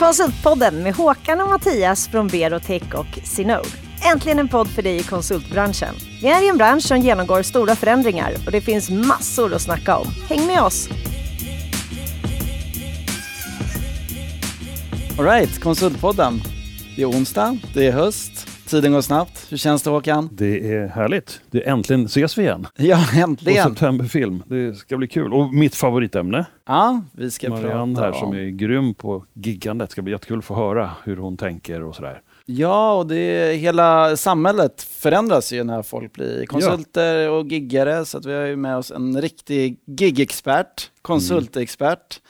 Konsultpodden med Håkan och Mattias från Berotech och Sinode. Äntligen en podd för dig i konsultbranschen. Vi är i en bransch som genomgår stora förändringar och det finns massor att snacka om. Häng med oss! Alright, Konsultpodden. Det är onsdag, det är höst, tiden går snabbt. Hur känns det Håkan? Det är härligt. Det är äntligen ses vi igen. Ja, På äntligen. Septemberfilm. Det ska bli kul. Och mitt favoritämne, Ja, vi ska Marianne prata här som om... är grym på giggandet. Det ska bli jättekul att få höra hur hon tänker och sådär. Ja, och det hela samhället förändras ju när folk blir konsulter och giggare. Så att vi har ju med oss en riktig gigexpert, konsultexpert.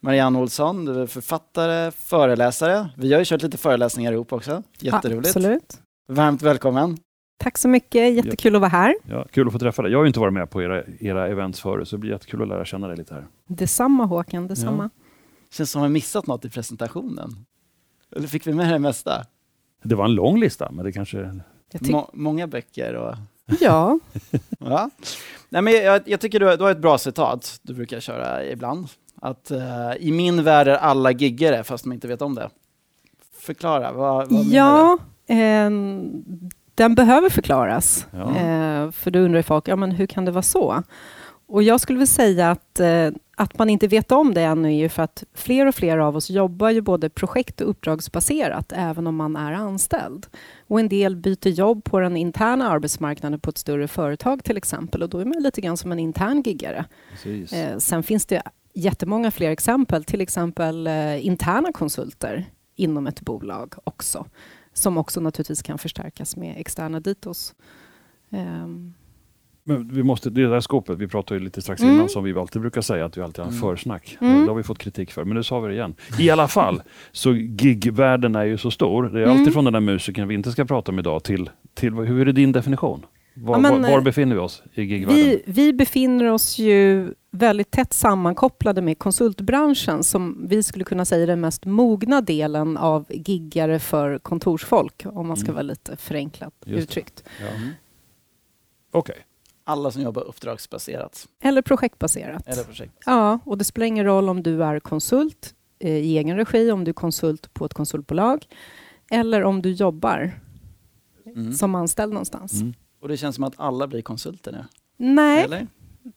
Marianne Olsson, du är författare, föreläsare. Vi har ju kört lite föreläsningar ihop också. Jätteroligt. Absolut. Varmt välkommen. Tack så mycket. Jättekul att vara här. Ja, kul att få träffa dig. Jag har ju inte varit med på era, era events förut, så det blir jättekul att lära känna dig lite här. Detsamma Håkan, detsamma. Känns som att jag missat något i presentationen. Eller fick vi med det mesta? Det var en lång lista, men det kanske... Må- många böcker och... ja, Ja. Nej, men jag, jag tycker du, har- du har ett bra citat du brukar köra ibland. Att eh, i min värld är alla giggare fast de inte vet om det. Förklara, vad, vad menar ja ehm, den behöver förklaras. Ja. Eh, för då undrar folk, ja, men hur kan det vara så? Och jag skulle vilja säga att, eh, att man inte vet om det ännu är ju för att fler och fler av oss jobbar ju både projekt och uppdragsbaserat, även om man är anställd. Och en del byter jobb på den interna arbetsmarknaden på ett större företag till exempel, och då är man lite grann som en intern giggare. Eh, sen finns det jättemånga fler exempel, till exempel eh, interna konsulter inom ett bolag också, som också naturligtvis kan förstärkas med externa ditos. Ehm, Men vi måste, det där skåpet, vi pratade ju lite strax Mm. innan som vi alltid brukar säga att vi alltid har en Mm. försnack. Mm. Det har vi fått kritik för, men nu sa vi det igen. I alla fall, så gigvärlden är ju så stor. Det är Mm. alltid från den där musikern vi inte ska prata om idag till, till hur är det din definition? Var, Ja, men, var, var eh, befinner vi oss i gigvärlden? vi, vi befinner oss ju väldigt tätt sammankopplade med konsultbranschen som vi skulle kunna säga är den mest mogna delen av giggare för kontorsfolk, om man ska Mm. vara lite förenklat Just uttryckt. Ja. Mm. Okej. Alla som jobbar uppdragsbaserat. Eller projektbaserat. Eller projekt. Ja, och det spelar ingen roll om du är konsult eh, i egen regi, om du är konsult på ett konsultbolag eller om du jobbar Mm. som anställd någonstans. Mm. Och det känns som att alla blir konsulter nu. Nej, Eller?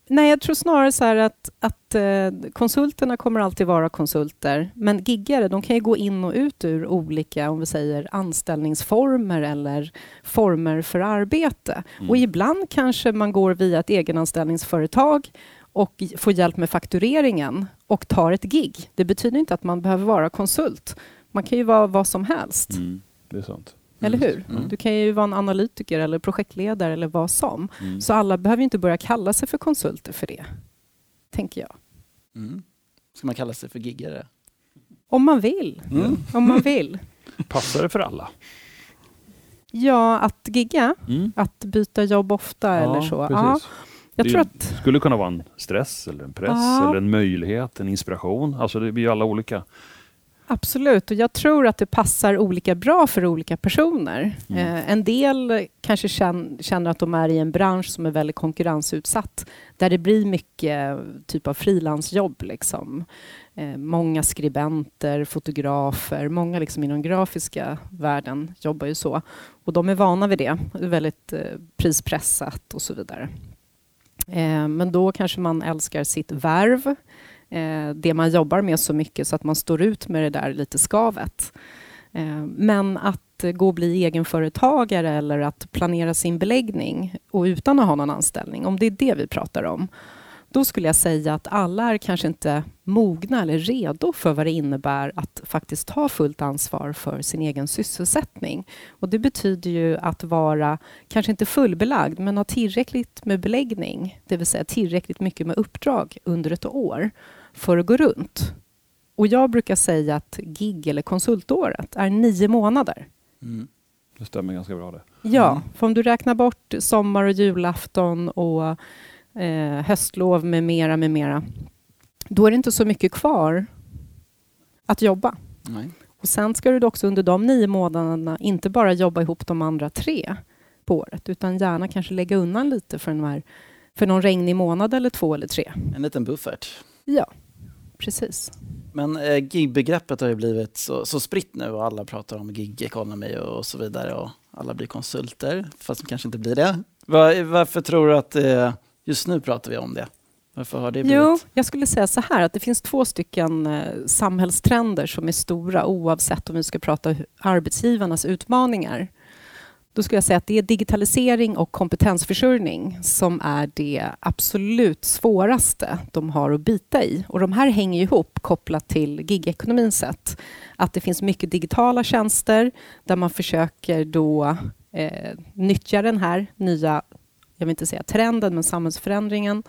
nej, jag tror snarare så att, att eh, konsulterna kommer alltid vara konsulter, men giggare de kan ju gå in och ut ur olika, om vi säger anställningsformer eller former för arbete. Mm. Och ibland kanske man går via ett egenanställningsföretag och får hjälp med faktureringen och tar ett gig. Det betyder inte att man behöver vara konsult. Man kan ju vara vad som helst, Mm. Det är sant. Eller hur? Mm. Du kan ju vara en analytiker eller projektledare eller vad som. Mm. Så alla behöver ju inte börja kalla sig för konsulter för det, tänker jag. Mm. Ska man kalla sig för giggare? Om man vill. Mm. Om man vill. Passar det för alla? Ja, att gigga, Mm. att byta jobb ofta eller så. Ja, Precis. jag Det tror att skulle kunna vara en stress, eller en press, Ja. eller en möjlighet, en inspiration. Alltså det blir ju alla olika. Absolut, och jag tror att det passar olika bra för olika personer. Mm. Eh, en del kanske känn, känner att de är i en bransch som är väldigt konkurrensutsatt, där det blir mycket typ av frilansjobb. Liksom. Eh, många skribenter, fotografer, många liksom inom grafiska världen jobbar ju så. Och de är vana vid det, det är väldigt eh, prispressat och så vidare. Eh, men då kanske man älskar sitt värv, eh, Eh, det man jobbar med så mycket så att man står ut med det där lite skavet. Eh, men att gå och bli egenföretagare eller att planera sin beläggning och utan att ha någon anställning, om det är det vi pratar om, då skulle jag säga att alla är kanske inte mogna eller redo för vad det innebär att faktiskt ta fullt ansvar för sin egen sysselsättning. Och det betyder ju att vara, kanske inte fullbelagd, men ha tillräckligt med beläggning, det vill säga tillräckligt mycket med uppdrag under ett år för att gå runt. Och jag brukar säga att gig eller konsultåret är nio månader. Mm. Det stämmer ganska bra det. Ja, Mm. för om du räknar bort sommar och julafton och eh, höstlov med mera, med mera, då är det inte så mycket kvar att jobba. Nej. Och sen ska du också under de nio månaderna inte bara jobba ihop de andra tre på året, utan gärna kanske lägga undan lite för, den här, för någon regnig månad eller två eller tre. En liten buffert. Ja, Precis. Men eh, gigbegreppet har ju blivit så, så spritt nu och alla pratar om gig economy och så vidare och alla blir konsulter, fast de kanske inte blir det. Var, varför tror du att eh, just nu pratar vi om det? Varför har det blivit? Jo, jag skulle säga så här att det finns två stycken eh, samhällstrender som är stora oavsett om vi ska prata arbetsgivarnas utmaningar. Då skulle jag säga att det är digitalisering och kompetensförsörjning som är det absolut svåraste de har att bita i. Och de här hänger ihop kopplat till gigekonomins sätt. Att det finns mycket digitala tjänster där man försöker då eh, nyttja den här nya, jag vill inte säga trenden, men samhällsförändringen.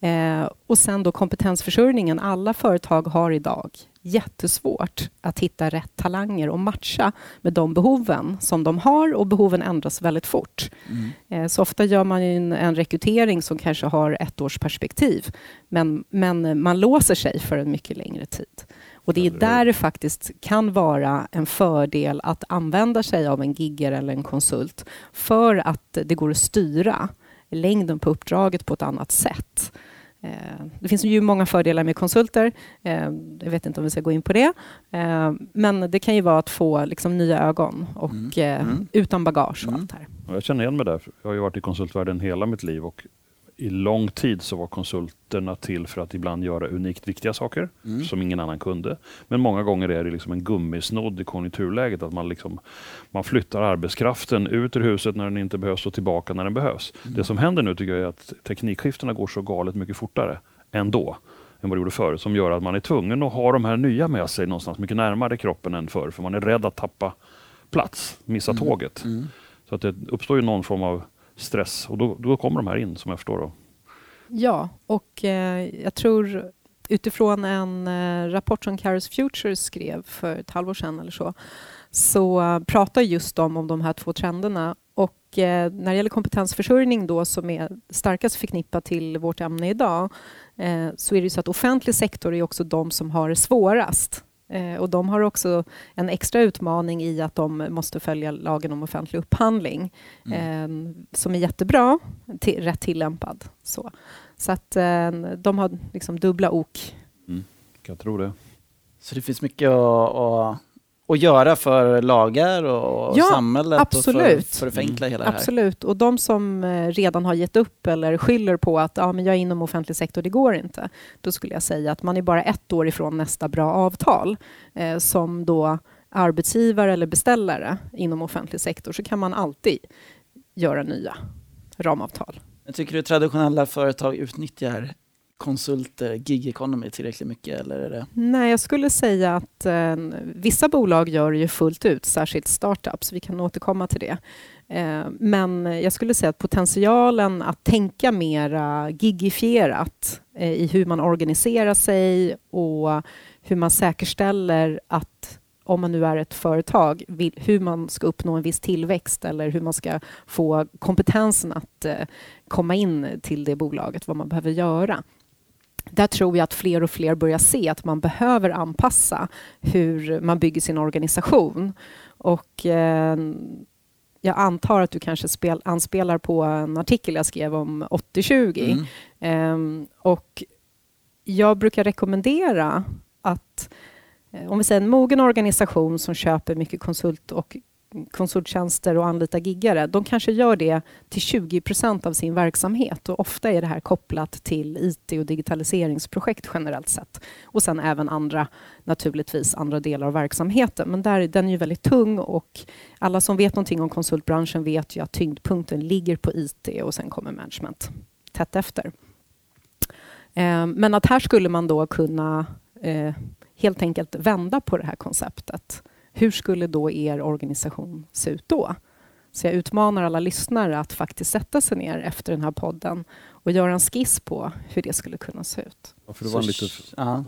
Eh, och sen då kompetensförsörjningen. Alla företag har idag jättesvårt att hitta rätt talanger och matcha med de behoven som de har och behoven ändras väldigt fort. Mm. Eh, så ofta gör man en, en rekrytering som kanske har ett års perspektiv men, men man låser sig för en mycket längre tid. Och det är där det faktiskt kan vara en fördel att använda sig av en gigger eller en konsult för att det går att styra längden på uppdraget på ett annat sätt. Eh, det finns ju många fördelar med konsulter. Eh, jag vet inte om vi ska gå in på det. Eh, men det kan ju vara att få liksom nya ögon och mm. Mm. utan bagage och mm. allt här. Jag känner igen mig där. Jag har ju varit i konsultvärlden hela mitt liv och i lång tid så var konsulterna till för att ibland göra unikt viktiga saker mm. som ingen annan kunde. Men många gånger är det liksom en gummisnodd i konjunkturläget att man, liksom, man flyttar arbetskraften ut ur huset när den inte behövs och tillbaka när den behövs. Mm. Det som händer nu tycker jag är att teknikskiftena går så galet mycket fortare ändå än vad det gjorde förr som gör att man är tvungen att ha de här nya med sig någonstans mycket närmare kroppen än förr för man är rädd att tappa plats, missa mm. tåget. Mm. Så att det uppstår ju någon form av stress. Och då, då kommer de här in, som jag förstår. Då. Ja, och eh, jag tror utifrån en eh, rapport som Caris Futures skrev för ett halvår sedan eller så, så uh, pratar just de om de här två trenderna. Och eh, när det gäller kompetensförsörjning då, som är starkast förknippat till vårt ämne idag, eh, så är det så att offentlig sektor är också de som har det svårast och de har också en extra utmaning i att de måste följa lagen om offentlig upphandling mm. eh, som är jättebra, till, rätt tillämpad. Så, så att eh, de har liksom dubbla ok. Mm. Jag tror det. Så det finns mycket att, att att göra för lagar och ja, samhället absolut. och för, för att förenkla hela det här? Absolut. Och de som eh, redan har gett upp eller skyller på att ja, men jag är inom offentlig sektor, det går inte. Då skulle jag säga att man är bara ett år ifrån nästa bra avtal eh, som då arbetsgivare eller beställare inom offentlig sektor så kan man alltid göra nya ramavtal. Jag tycker du traditionella företag utnyttjar konsulter, gig economy tillräckligt mycket? Eller är det? Nej, jag skulle säga att eh, vissa bolag gör det ju fullt ut, särskilt startups. Vi kan återkomma till det. Eh, men jag skulle säga att potentialen att tänka mera gigifierat eh, i hur man organiserar sig och hur man säkerställer att om man nu är ett företag, hur man ska uppnå en viss tillväxt eller hur man ska få kompetensen att eh, komma in till det bolaget, vad man behöver göra där tror jag att fler och fler börjar se att man behöver anpassa hur man bygger sin organisation. Och eh, jag antar att du kanske spel, anspelar på en artikel jag skrev om 80-20. Mm. Eh, och jag brukar rekommendera att eh, om vi säger en mogen organisation som köper mycket konsult och konsulttjänster och anlita giggare, de kanske gör det till 20 procent av sin verksamhet och ofta är det här kopplat till IT och digitaliseringsprojekt generellt sett. Och sen även andra, naturligtvis andra delar av verksamheten. Men där, den är ju väldigt tung och alla som vet någonting om konsultbranschen vet ju att tyngdpunkten ligger på IT och sen kommer management tätt efter. Ehm, men att här skulle man då kunna eh, helt enkelt vända på det här konceptet hur skulle då er organisation se ut då? Så jag utmanar alla lyssnare att faktiskt sätta sig ner efter den här podden och göra en skiss på hur det skulle kunna se ut. Ja, för det, var en lite,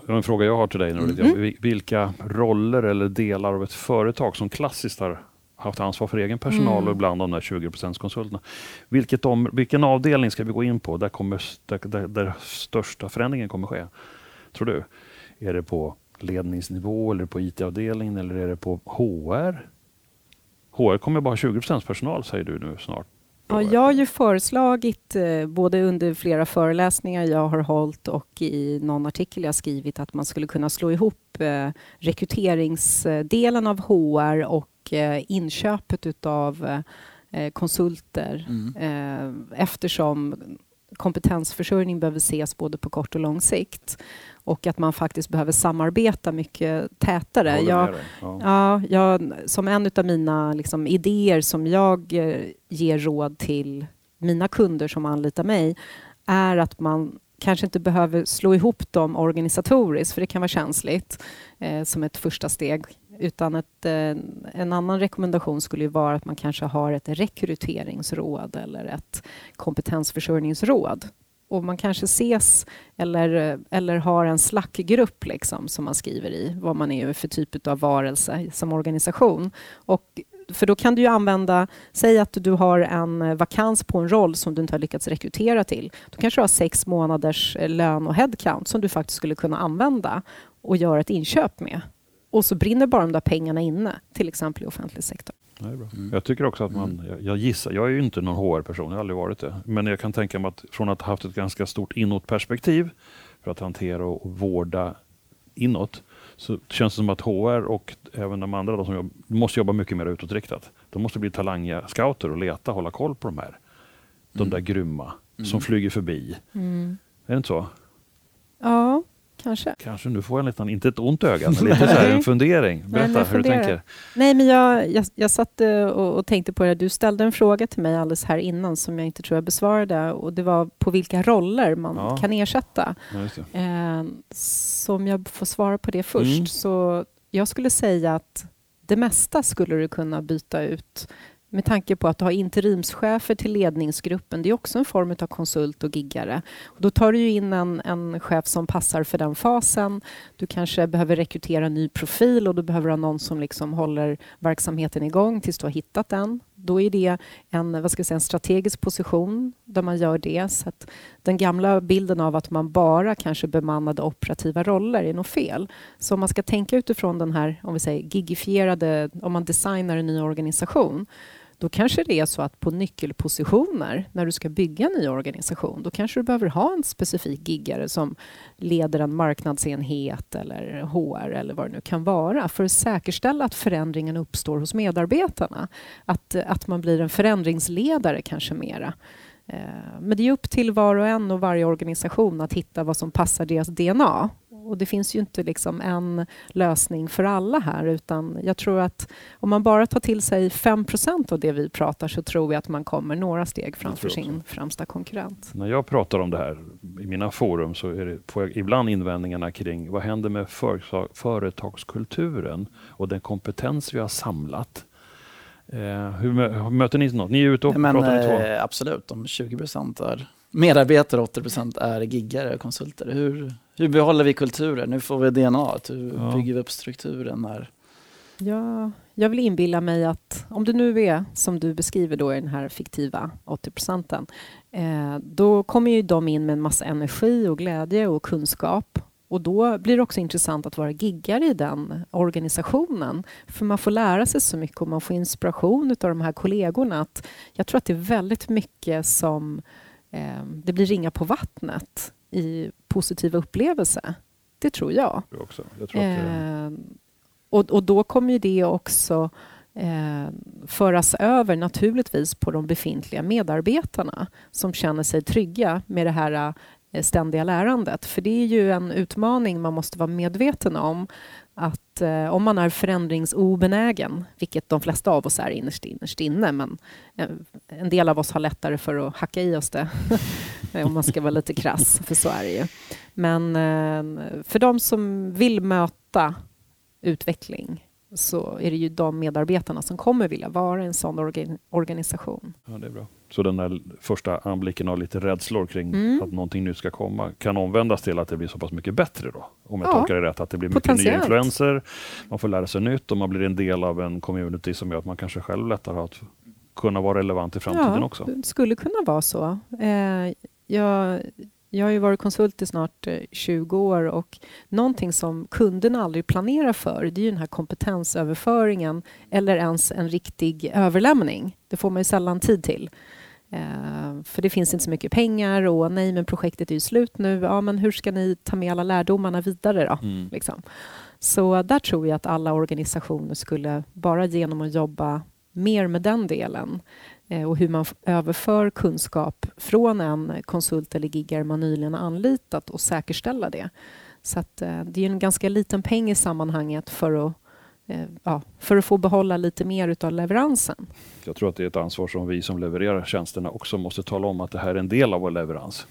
var en fråga jag har till dig. Nu, mm. Vilka roller eller delar av ett företag som klassiskt har haft ansvar för egen personal mm. och ibland de där 20 konsulterna. Vilket om, vilken avdelning ska vi gå in på där, kommer, där, där, där största förändringen kommer ske? Tror du? Är det på ledningsnivå eller på IT-avdelningen eller är det på HR? HR kommer bara ha 20 personal säger du nu snart. Ja, jag har ju föreslagit, eh, både under flera föreläsningar jag har hållit och i någon artikel jag skrivit, att man skulle kunna slå ihop eh, rekryteringsdelen av HR och eh, inköpet utav konsulter mm. eftersom kompetensförsörjning behöver ses både på kort och lång sikt och att man faktiskt behöver samarbeta mycket tätare. Jag, ja. ja. jag, som en av mina liksom, idéer som jag eh, ger råd till mina kunder som anlitar mig är att man kanske inte behöver slå ihop dem organisatoriskt, för det kan vara känsligt eh, som ett första steg. Utan ett, eh, en annan rekommendation skulle vara att man kanske har ett rekryteringsråd eller ett kompetensförsörjningsråd och man kanske ses eller, eller har en slackgrupp liksom, som man skriver i, vad man är för typ av varelse som organisation. Och för då kan du ju använda, säg att du har en vakans på en roll som du inte har lyckats rekrytera till. Då kanske du har sex månaders eh, lön och headcount som du faktiskt skulle kunna använda och göra ett inköp med. Och så brinner bara de där pengarna inne, till exempel i offentlig sektor. Nej, bra. Mm. Jag tycker också att man, mm. jag, jag, gissar, jag är ju inte någon HR-person, jag har aldrig varit det. Men jag kan tänka mig att från att ha haft ett ganska stort inåtperspektiv för att hantera och vårda inåt, så känns det som att HR och även de andra då, som jobb, måste jobba mycket mer utåtriktat. De måste bli talang-scouter och leta, hålla koll på de här. De mm. där grymma som mm. flyger förbi. Mm. Är det inte så? Ja, kanske. Kanske, nu får jag nästan, inte ett ont öga, men lite så här, en fundering. Berätta Nej, hur du tänker. Nej, men jag, jag, jag satt eh, och, och, tänkte på det. Du ställde en fråga till mig alldeles här innan som jag inte tror jag besvarade och det var på vilka roller man ja. kan ersätta. Ja, eh, så om jag får svara på det först mm. så jag skulle säga att det mesta skulle du kunna byta ut med tanke på att du har interimschefer till ledningsgruppen. Det är också en form av konsult och giggare. Och då tar du in en, en chef som passar för den fasen. Du kanske behöver rekrytera en ny profil och du behöver ha någon som liksom håller verksamheten igång tills du har hittat den. Då är det en, vad ska jag säga, en strategisk position där man gör det. Så att den gamla bilden av att man bara kanske bemannade operativa roller är nog fel. Så om man ska tänka utifrån den här, om vi säger gigifierade, om man designar en ny organisation då kanske det är så att på nyckelpositioner, när du ska bygga en ny organisation, då kanske du behöver ha en specifik giggare som leder en marknadsenhet eller HR eller vad det nu kan vara för att säkerställa att förändringen uppstår hos medarbetarna. Att, att man blir en förändringsledare kanske mera. Eh, men det är upp till var och en och varje organisation att hitta vad som passar deras DNA och det finns ju inte liksom en lösning för alla här utan jag tror att om man bara tar till sig 5% av det vi pratar så tror jag att man kommer några steg framför sin främsta konkurrent. När jag pratar om det här i mina forum så är det, får jag ibland invändningarna kring vad händer med företagskulturen och den kompetens vi har samlat. Eh, hur möter ni något? Ni är ute och Men, pratar eh, Absolut, om 20% är medarbetare, 80% är giggare och konsulter. Hur, hur behåller vi kulturen? Hur får vi DNA? Hur ja. bygger vi upp strukturen? Här? Ja, jag vill inbilla mig att om det nu är som du beskriver då i den här fiktiva 80 procenten, eh, då kommer ju de in med en massa energi och glädje och kunskap. Och då blir det också intressant att vara giggare i den organisationen. För man får lära sig så mycket och man får inspiration av de här kollegorna. Att jag tror att det är väldigt mycket som eh, det blir ringa på vattnet i positiva upplevelser. Det tror jag. jag, också. jag tror eh, och, och då kommer ju det också eh, föras över naturligtvis på de befintliga medarbetarna som känner sig trygga med det här eh, ständiga lärandet. För det är ju en utmaning man måste vara medveten om att eh, om man är förändringsobenägen, vilket de flesta av oss är innerst, innerst inne, men eh, en del av oss har lättare för att hacka i oss det, om man ska vara lite krass, för så är det ju. Men eh, för de som vill möta utveckling så är det ju de medarbetarna som kommer vilja vara en sån organ organisation. Ja, det är bra. Så den där första anblicken av lite rädslor kring mm. att någonting nytt ska komma kan omvändas till att det blir så pass mycket bättre då? Om jag ja, tolkar det rätt, att det blir mycket nya influenser, man får lära sig nytt och man blir en del av en community som gör att man kanske själv lättare har att kunna vara relevant i framtiden ja, också. Det skulle kunna vara så. Eh, jag, jag har ju varit konsult i snart 20 eh, år och någonting som kunderna aldrig planerar för det är ju den här kompetensöverföringen eller ens en riktig överlämning. Det får man ju sällan tid till. Eh, för det finns inte så mycket pengar och nej, men projektet är ju slut nu. Ja, men hur ska ni ta med alla lärdomarna vidare då? Mm. Liksom. Så där tror jag att alla organisationer skulle, bara genom att jobba mer med den delen Eh, och hur man överför kunskap från en konsult eller giggare man nyligen anlitat och säkerställa det. Så att, eh, det är en ganska liten peng i sammanhanget för att, eh, ja, för att få behålla lite mer utav leveransen. Jag tror att det är ett ansvar som vi som levererar tjänsterna också måste tala om att det här är en del av vår leverans.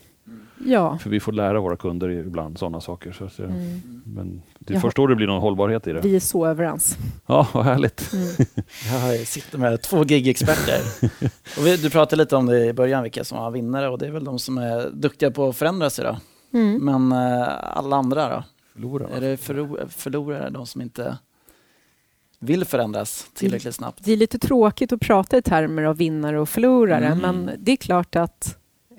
Ja. För vi får lära våra kunder ibland sådana saker. Så att, Mm. Men det är först då det blir någon hållbarhet i det. Vi är så överens. Ja, vad härligt. Mm. Jag sitter med två gig-experter. och vi, du pratade lite om det i början, vilka som var vinnare och det är väl de som är duktiga på att förändra sig då. Mm. Men eh, alla andra då? Förlora. Är det förlo- förlorare, de som inte vill förändras tillräckligt snabbt? Det är lite tråkigt att prata i termer av vinnare och förlorare, Mm. men det är klart att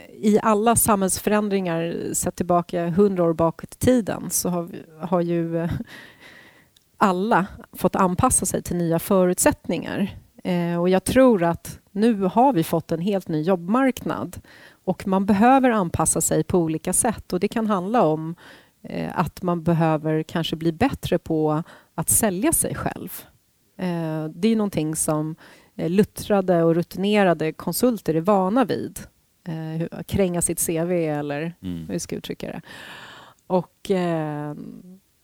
i alla samhällsförändringar, sett tillbaka hundra år bakåt i tiden, så har, vi, har ju eh, alla fått anpassa sig till nya förutsättningar. Eh, och jag tror att nu har vi fått en helt ny jobbmarknad och man behöver anpassa sig på olika sätt och det kan handla om eh, att man behöver kanske bli bättre på att sälja sig själv. Eh, det är någonting som eh, luttrade och rutinerade konsulter är vana vid. Eh, kränga sitt CV eller Mm. hur jag ska uttrycka det. Och, eh,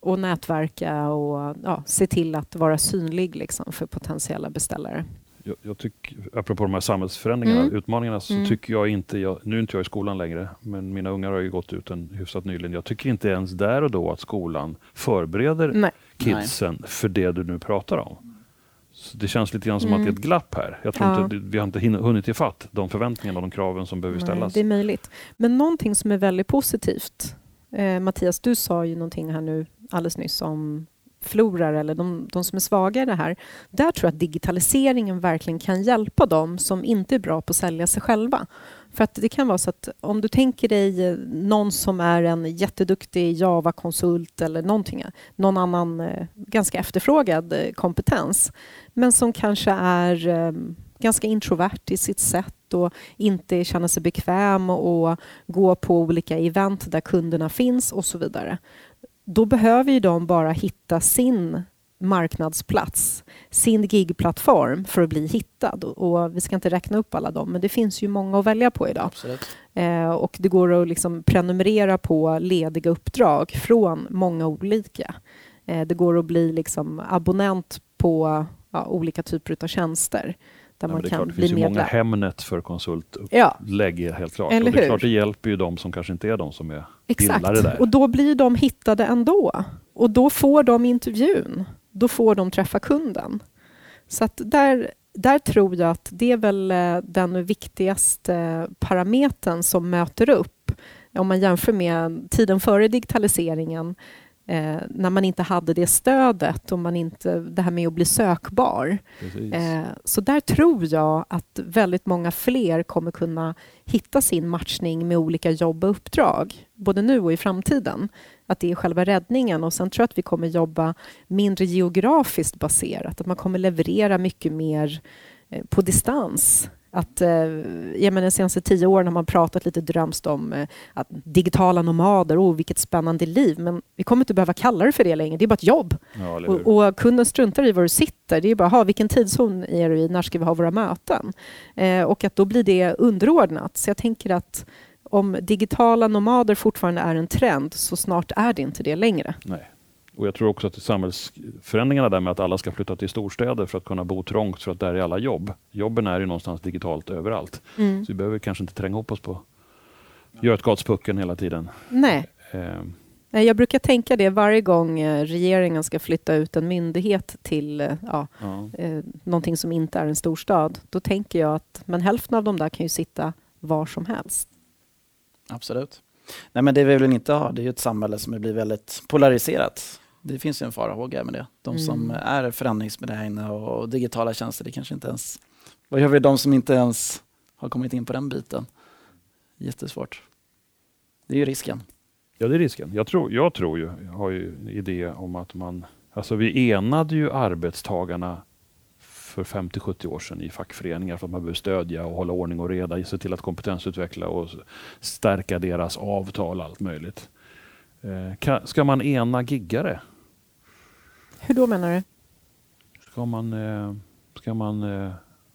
och nätverka och ja, se till att vara synlig liksom, för potentiella beställare. Jag, jag tycker, apropå de här samhällsförändringarna, Mm. utmaningarna, så Mm. tycker jag inte, jag, nu är inte jag i skolan längre, men mina ungar har ju gått ut en hyfsat nyligen. Jag tycker inte ens där och då att skolan förbereder Nej. kidsen för det du nu pratar om. Så det känns lite grann som att det är ett glapp här. Jag tror Ja. inte, vi har inte hunnit ifatt de förväntningarna och de kraven som behöver Nej, ställas. det är möjligt. Men någonting som är väldigt positivt. Eh, Mattias, du sa ju någonting här nu alldeles nyss om förlorare eller de, de som är svaga i det här. Där tror jag att digitaliseringen verkligen kan hjälpa dem som inte är bra på att sälja sig själva. För att det kan vara så att om du tänker dig eh, någon som är en jätteduktig Java-konsult eller någonting, eh, någon annan eh, ganska efterfrågad kompetens, men som kanske är ehm, ganska introvert i sitt sätt och inte känner sig bekväm och gå på olika event där kunderna finns och så vidare. Då behöver ju de bara hitta sin marknadsplats, sin gigplattform för att bli hittad. Och vi ska inte räkna upp alla dem, men det finns ju många att välja på idag. Absolut. Eh, och det går att liksom prenumerera på lediga uppdrag från många olika. Eh, det går att bli liksom abonnent på ja, olika typer av tjänster där man det kan klart, det bli finns ju många medlem. Hemnet för konsultlägg Ja, helt klart. Eller och det är hur? klart det hjälper ju de som kanske inte är de som är exakt. gillar det där. Och då blir de hittade ändå. Och då får de intervjun. Då får de träffa kunden. Så att där, där tror jag att det är väl eh, den viktigaste parametern som möter upp. Om man jämför med tiden före digitaliseringen eh, när man inte hade det stödet och man inte, det här med att bli sökbar. Eh, så där tror jag att väldigt många fler kommer kunna hitta sin matchning med olika jobb och uppdrag, både nu och i framtiden. Att det är själva räddningen och sen tror jag att vi kommer jobba mindre geografiskt baserat, att man kommer leverera mycket mer eh, på distans. Att, eh, jag menar, de senaste tio åren har man pratat lite drömst om eh, att digitala nomader, oh, vilket spännande liv, men vi kommer inte behöva kalla det för det längre, det är bara ett jobb. ja? Och, och kunden struntar i var du sitter. Det är bara, ha, vilken tidszon är du i? När ska vi ha våra möten? Eh, och att då blir det underordnat. Så jag tänker att om digitala nomader fortfarande är en trend så snart är det inte det längre. Nej. Och jag tror också att samhällsförändringarna där med att alla ska flytta till storstäder för att kunna bo trångt för att där är alla jobb. Jobben är ju någonstans digitalt överallt. Så vi behöver kanske inte tränga ihop oss på Götgatspucken hela tiden. Nej. Eh, Nej, Jag brukar tänka det varje gång eh, regeringen ska flytta ut en myndighet till eh, ja, ja. eh, någonting som inte är en storstad. Då tänker jag att men hälften av dem där kan ju sitta var som helst. Absolut. Nej men det vi vill inte ha, det är ju ett samhälle som blir väldigt polariserat. Det finns ju en farhåga med det. De som Mm. är förändringsbenägna och digitala tjänster, det kanske inte ens... Vad gör vi de som inte ens har kommit in på den biten? Jättesvårt. Det är ju risken. Ja, det är risken. Jag tror, jag tror ju, jag har ju idé om att man... Alltså vi enade ju arbetstagarna för 50-70 år sedan i fackföreningar för att man behöver stödja och hålla ordning och reda, se till att kompetensutveckla och stärka deras avtal allt möjligt. Eh, ska man ena giggare? Hur då menar du? Ska man, eh, ska man eh,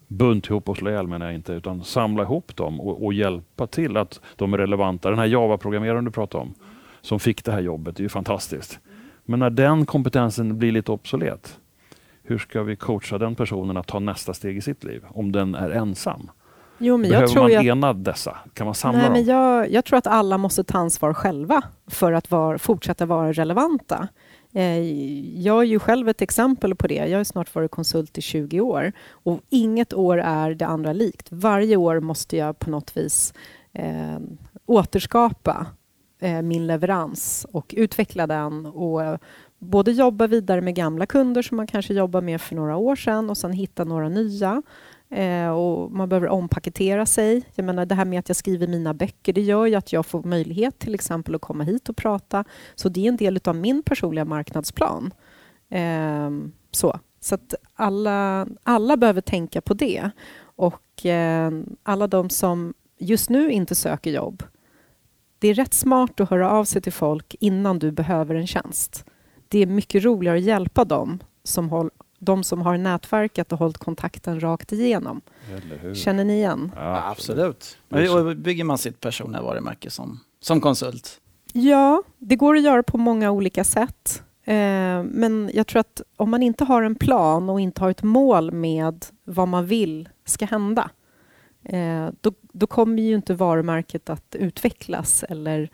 bunt ihop och slå ihjäl menar jag inte, utan samla ihop dem och, och hjälpa till att de är relevanta. Den här Java-programmeraren du pratade om, som fick det här jobbet, det är ju fantastiskt. Men när den kompetensen blir lite obsolet, hur ska vi coacha den personen att ta nästa steg i sitt liv, om den är ensam? Jo, men Behöver jag tror man jag... ena dessa? Kan man samla Nej, dem? Men jag, jag tror att alla måste ta ansvar själva för att var, fortsätta vara relevanta. Eh, jag är ju själv ett exempel på det. Jag har snart varit konsult i 20 år och inget år är det andra likt. Varje år måste jag på något vis eh, återskapa eh, min leverans och utveckla den och både jobba vidare med gamla kunder som man kanske jobbar med för några år sedan och sen hitta några nya. Eh, och man behöver ompaketera sig. Jag menar, det här med att jag skriver mina böcker, det gör ju att jag får möjlighet till exempel att komma hit och prata. Så det är en del av min personliga marknadsplan. Eh, så så att alla, alla behöver tänka på det. Och eh, alla de som just nu inte söker jobb, det är rätt smart att höra av sig till folk innan du behöver en tjänst. Det är mycket roligare att hjälpa dem som håll, de som har nätverkat och hållit kontakten rakt igenom. Känner ni igen? Ja, absolut. Och bygger man sitt personliga varumärke som, som konsult? Ja, det går att göra på många olika sätt. Eh, men jag tror att om man inte har en plan och inte har ett mål med vad man vill ska hända, eh, då, då kommer ju inte varumärket att utvecklas eller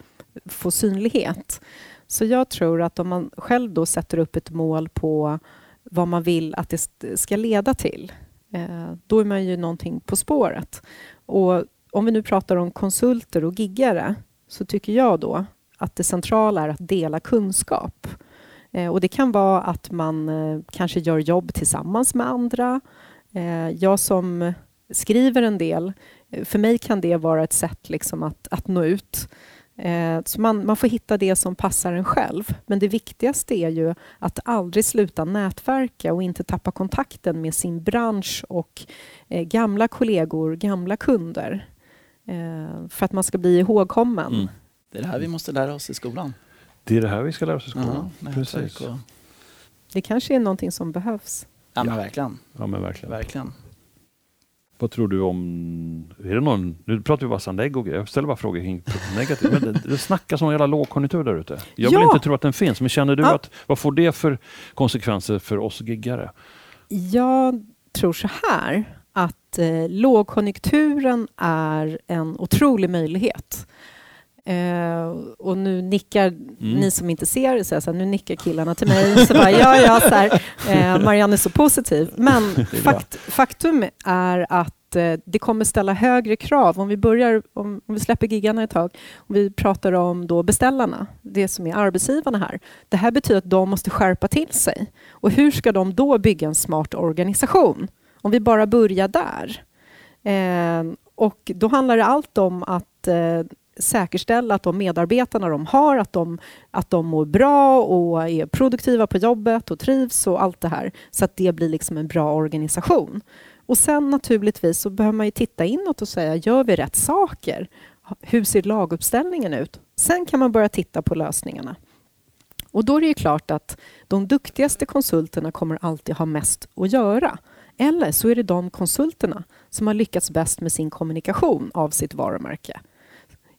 få synlighet. Så jag tror att om man själv då sätter upp ett mål på vad man vill att det ska leda till, eh, då är man ju någonting på spåret. Och om vi nu pratar om konsulter och giggare så tycker jag då att det centrala är att dela kunskap. Eh, och det kan vara att man eh, kanske gör jobb tillsammans med andra. Eh, jag som skriver en del, eh, för mig kan det vara ett sätt liksom att, att nå ut. Eh, så man, man får hitta det som passar en själv. Men det viktigaste är ju att aldrig sluta nätverka och inte tappa kontakten med sin bransch och eh, gamla kollegor, gamla kunder. Eh, för att man ska bli ihågkommen. Mm. Det är det här vi måste lära oss i skolan. Det är det här vi ska lära oss i skolan. Ja, Precis. Och... Det kanske är någonting som behövs. Ja, men verkligen. Ja, men verkligen. verkligen. Vad tror du om... Är det någon, nu pratar vi bara Sandegg och Jag ställer bara frågor kring negativt. Men det, det snackas om en jävla lågkonjunktur där ute. Jag vill ja. inte tro att den finns, men känner du ja. att... Vad får det för konsekvenser för oss giggare? Jag tror så här att eh, lågkonjunkturen är en otrolig möjlighet. Uh, och nu nickar mm. ni som inte ser, så här, nu nickar killarna till mig. Så bara, ja, ja, så här, uh, Marianne är så positiv. Men fakt, faktum är att uh, det kommer ställa högre krav. Om vi, börjar, om, om, vi släpper giggarna ett tag, om vi pratar om då beställarna, det som är arbetsgivarna här. Det här betyder att de måste skärpa till sig. Och hur ska de då bygga en smart organisation? Om vi bara börjar där. och då handlar det allt om att säkerställa att de medarbetarna de har, att de, att de mår bra och är produktiva på jobbet och trivs och allt det här. Så att det blir liksom en bra organisation. Och sen naturligtvis så behöver man ju titta inåt och säga, gör vi rätt saker? Hur ser laguppställningen ut? Sen kan man börja titta på lösningarna. Och då är det ju klart att de duktigaste konsulterna kommer alltid ha mest att göra. Eller så är det de konsulterna som har lyckats bäst med sin kommunikation av sitt varumärke.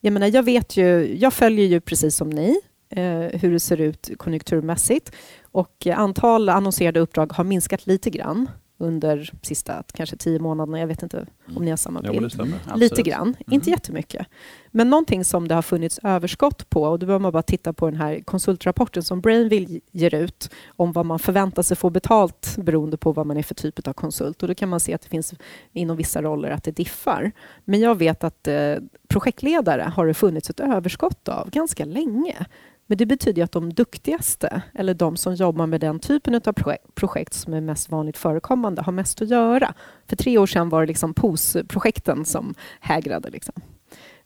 Jag, menar, jag, vet ju, jag följer ju precis som ni eh, hur det ser ut konjunkturmässigt. Och antal annonserade uppdrag har minskat lite grann under sista kanske tio månaderna. Jag vet inte om ni har samma bild. Ja, mm, lite grann, mm. inte jättemycket. Men någonting som det har funnits överskott på och då behöver man bara titta på den här konsultrapporten som Brainville ger ut om vad man förväntar sig få betalt beroende på vad man är för typ av konsult. Och då kan man se att det finns inom vissa roller att det diffar. Men jag vet att eh, projektledare har det funnits ett överskott av ganska länge. Men det betyder att de duktigaste, eller de som jobbar med den typen av projekt som är mest vanligt förekommande, har mest att göra. För tre år sedan var det liksom POS-projekten som hägrade. Liksom.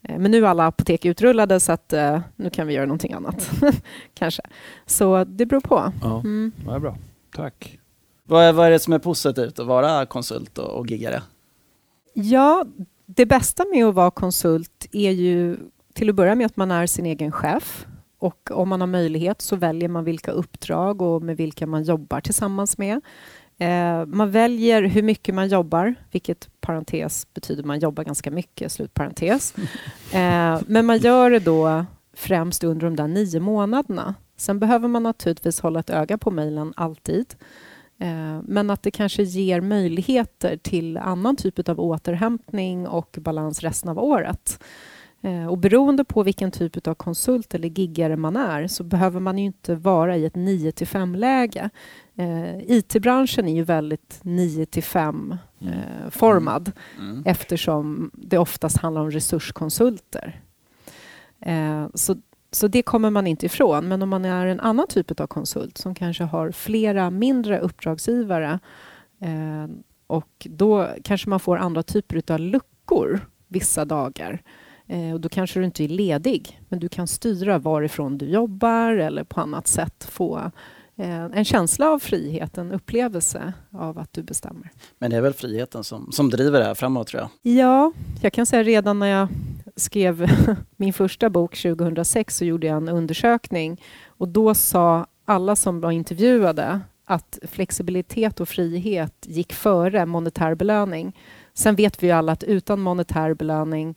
Eh, men nu är alla apotek utrullade så att uh, nu kan vi göra någonting annat. Kanske. Så det beror på. Ja, mm. ja, bra. Tack. Vad är, vad är det som är positivt att vara konsult och, och giggare? Ja, det bästa med att vara konsult är ju till att börja med att man är sin egen chef. Och om man har möjlighet så väljer man vilka uppdrag och med vilka man jobbar tillsammans med. Eh, man väljer hur mycket man jobbar, vilket parentes betyder man jobbar ganska mycket, slutparentes. Eh, men man gör det då främst under de där nio månaderna. Sen behöver man naturligtvis hålla ett öga på mejlen alltid. Eh, men att det kanske ger möjligheter till annan typ av återhämtning och balans resten av året. Eh, och beroende på vilken typ av konsult eller giggare man är så behöver man ju inte vara i ett 9 till 5-läge. Eh, IT-branschen är ju väldigt 9 till 5 mm. formad mm. Mm. eftersom det oftast handlar om resurskonsulter. Så så det kommer man inte ifrån. Men om man är en annan typ av konsult som kanske har flera mindre uppdragsgivare eh, och då kanske man får andra typer av luckor vissa dagar. Eh, och då kanske du inte är ledig, men du kan styra varifrån du jobbar eller på annat sätt få eh, en känsla av frihet, en upplevelse av att du bestämmer. Men det är väl friheten som, som driver det här framåt tror jag? Ja, jag kan säga redan när jag skrev min första bok 2006 så gjorde jag en undersökning och då sa alla som var intervjuade att flexibilitet och frihet gick före monetär belöning. Sen vet vi ju alla att utan monetär belöning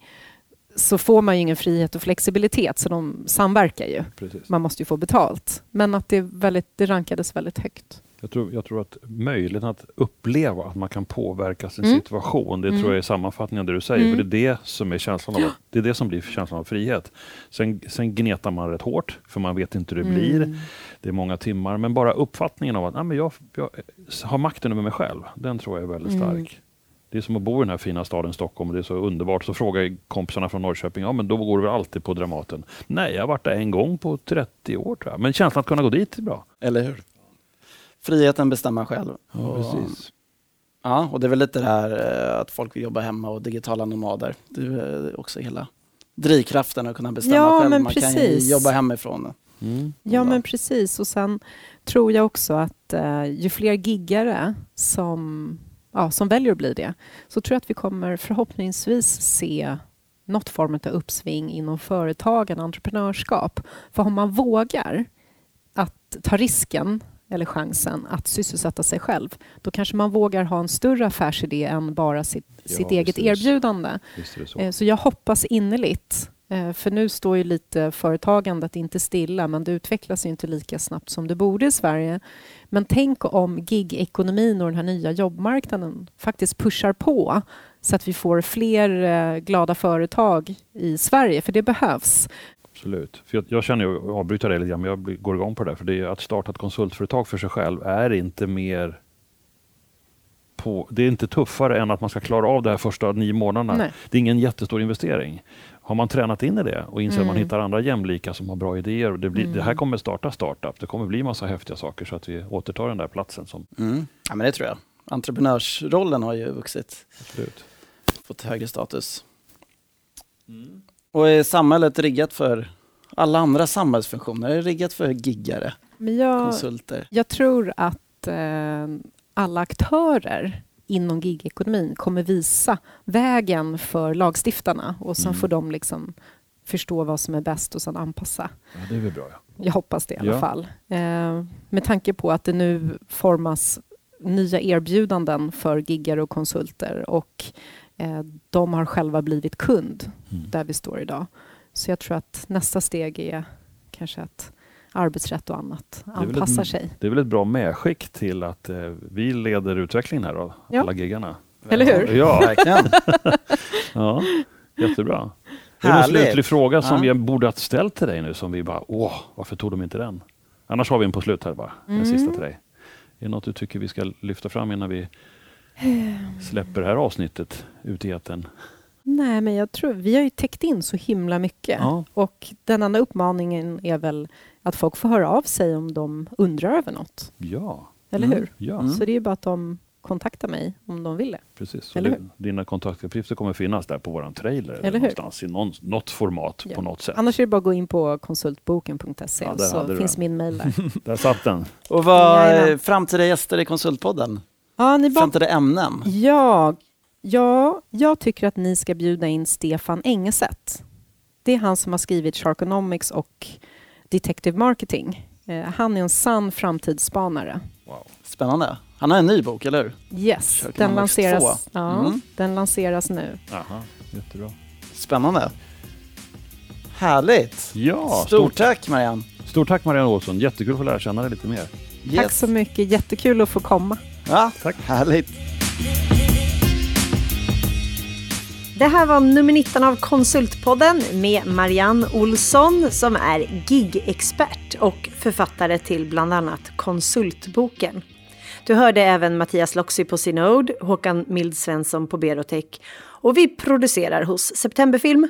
så får man ju ingen frihet och flexibilitet, så de samverkar ju. Precis. Man måste ju få betalt. Men att det, väldigt, det rankades väldigt högt. Jag tror, jag tror att möjligheten att uppleva att man kan påverka sin mm. situation, det mm. tror jag är sammanfattningen av det du säger. Mm. För det är det som är känslan av, det är det som blir känslan av frihet. Sen, sen gnetar man rätt hårt, för man vet inte hur det blir. Mm. Det är många timmar, men bara uppfattningen av att nej, men jag, jag har makten över mig själv, den tror jag är väldigt mm. stark. Det är som att bo i den här fina staden Stockholm och det är så underbart. Så frågar kompisarna från Norrköping, ja men då går du väl alltid på Dramaten? Nej, jag har varit där en gång på 30 år tror jag. Men känslan att kunna gå dit är bra. Eller hur? Friheten bestämma själv. Ja, och, precis. Ja, och det är väl lite det här eh, att folk vill jobba hemma och digitala nomader. Det är också hela drivkraften att kunna bestämma ja, själv. Men Man precis. kan ju jobba hemifrån. Mm. Ja, men precis. Och sen tror jag också att uh, ju fler giggare som, ja, som väljer att bli det, så tror jag att vi kommer förhoppningsvis se något form av uppsving inom företagen, entreprenörskap. För om man vågar att ta risken eller chansen att sysselsätta sig själv, då kanske man vågar ha en större affärsidé än bara sitt, ja, sitt eget erbjudande. Så. Eh, så. jag hoppas innerligt, för nu står ju lite företagandet inte stilla, men det utvecklas ju inte lika snabbt som det borde i Sverige. Men tänk om gig-ekonomin och den här nya jobbmarknaden faktiskt pushar på så att vi får fler eh, glada företag i Sverige, för det behövs. Absolut. För jag, jag känner, jag avbryter dig lite grann, men jag går igång på det där. För det är att starta ett konsultföretag för sig själv är inte mer på, det är inte tuffare än att man ska klara av det här första nio månaderna. Nej. Det är ingen jättestor investering. Har man tränat in i det och inser mm. att man hittar andra jämlika som har bra idéer. Det, blir, mm. det här kommer starta startup. Det kommer bli massa häftiga saker så att vi återtar den där platsen. Som... Mm. Ja, men det tror jag. Entreprenörsrollen har ju vuxit. Absolut. Fått högre status. Mm. Och är samhället riggat för alla andra samhällsfunktioner? Är det riggat för giggare, Men jag, konsulter? Jag tror att eh, alla aktörer inom gigekonomin kommer visa vägen för lagstiftarna och sen mm. får de liksom förstå vad som är bäst och sen anpassa. Ja, det är väl bra. Ja. Jag hoppas det i alla ja. fall. Eh, med tanke på att det nu formas nya erbjudanden för giggare och konsulter och Eh, de har själva blivit kund mm. där vi står idag. Så jag tror att nästa steg är kanske att arbetsrätt och annat anpassar ett, sig. Det är väl ett bra medskick till att eh, vi leder utvecklingen här av ja. alla giggarna. Eller hur? Ja, verkligen. ja, jättebra. Det är en slutlig fråga som ja. vi borde ha ställt till dig nu som vi bara, åh, varför tog de inte den? Annars har vi en på slut här bara, mm. sista till dig. Är det något du tycker vi ska lyfta fram innan vi släpper det här avsnittet ut i etern? Nej, men jag tror vi har ju täckt in så himla mycket. Ja. Och den andra uppmaningen är väl att folk får höra av sig om de undrar över något. Ja. Eller hur? Mm. Ja. Så det är bara att de kontakta mig om de vill det. Precis. Eller hur? dina kontaktuppgifter kommer finnas där på våran trailer. Eller Eller hur? någonstans i någon, något format Ja. på något sätt. Annars är det bara att gå in på konsultboken.se Ja, så finns den. min mail där. Där satt den. Och vad är framtida gäster i Konsultpodden? ja, ni bara Framtida ämnen? Ja, ja, jag tycker att ni ska bjuda in Stefan Engeset. Det är han som har skrivit Sharkonomics och Detective Marketing. Eh, han är en sann framtidsspanare. Wow. Spännande. Han har en ny bok, eller hur? Yes, den lanseras, 2. ja, Mm. den lanseras nu. Aha, jättebra. Spännande. Härligt. Ja, Stort stort, tack Marianne. stort tack Marianne Olsson. Jättekul att få lära känna dig lite mer. Tack så mycket, jättekul att få komma. Ja, Tack. Härligt. Det här var nummer 19 av Konsultpodden med Marianne Olsson som är gigexpert och författare till bland annat Konsultboken. Du hörde även Mattias Loxy på Synode, Håkan Mild Svensson på Berotech och vi producerar hos Septemberfilm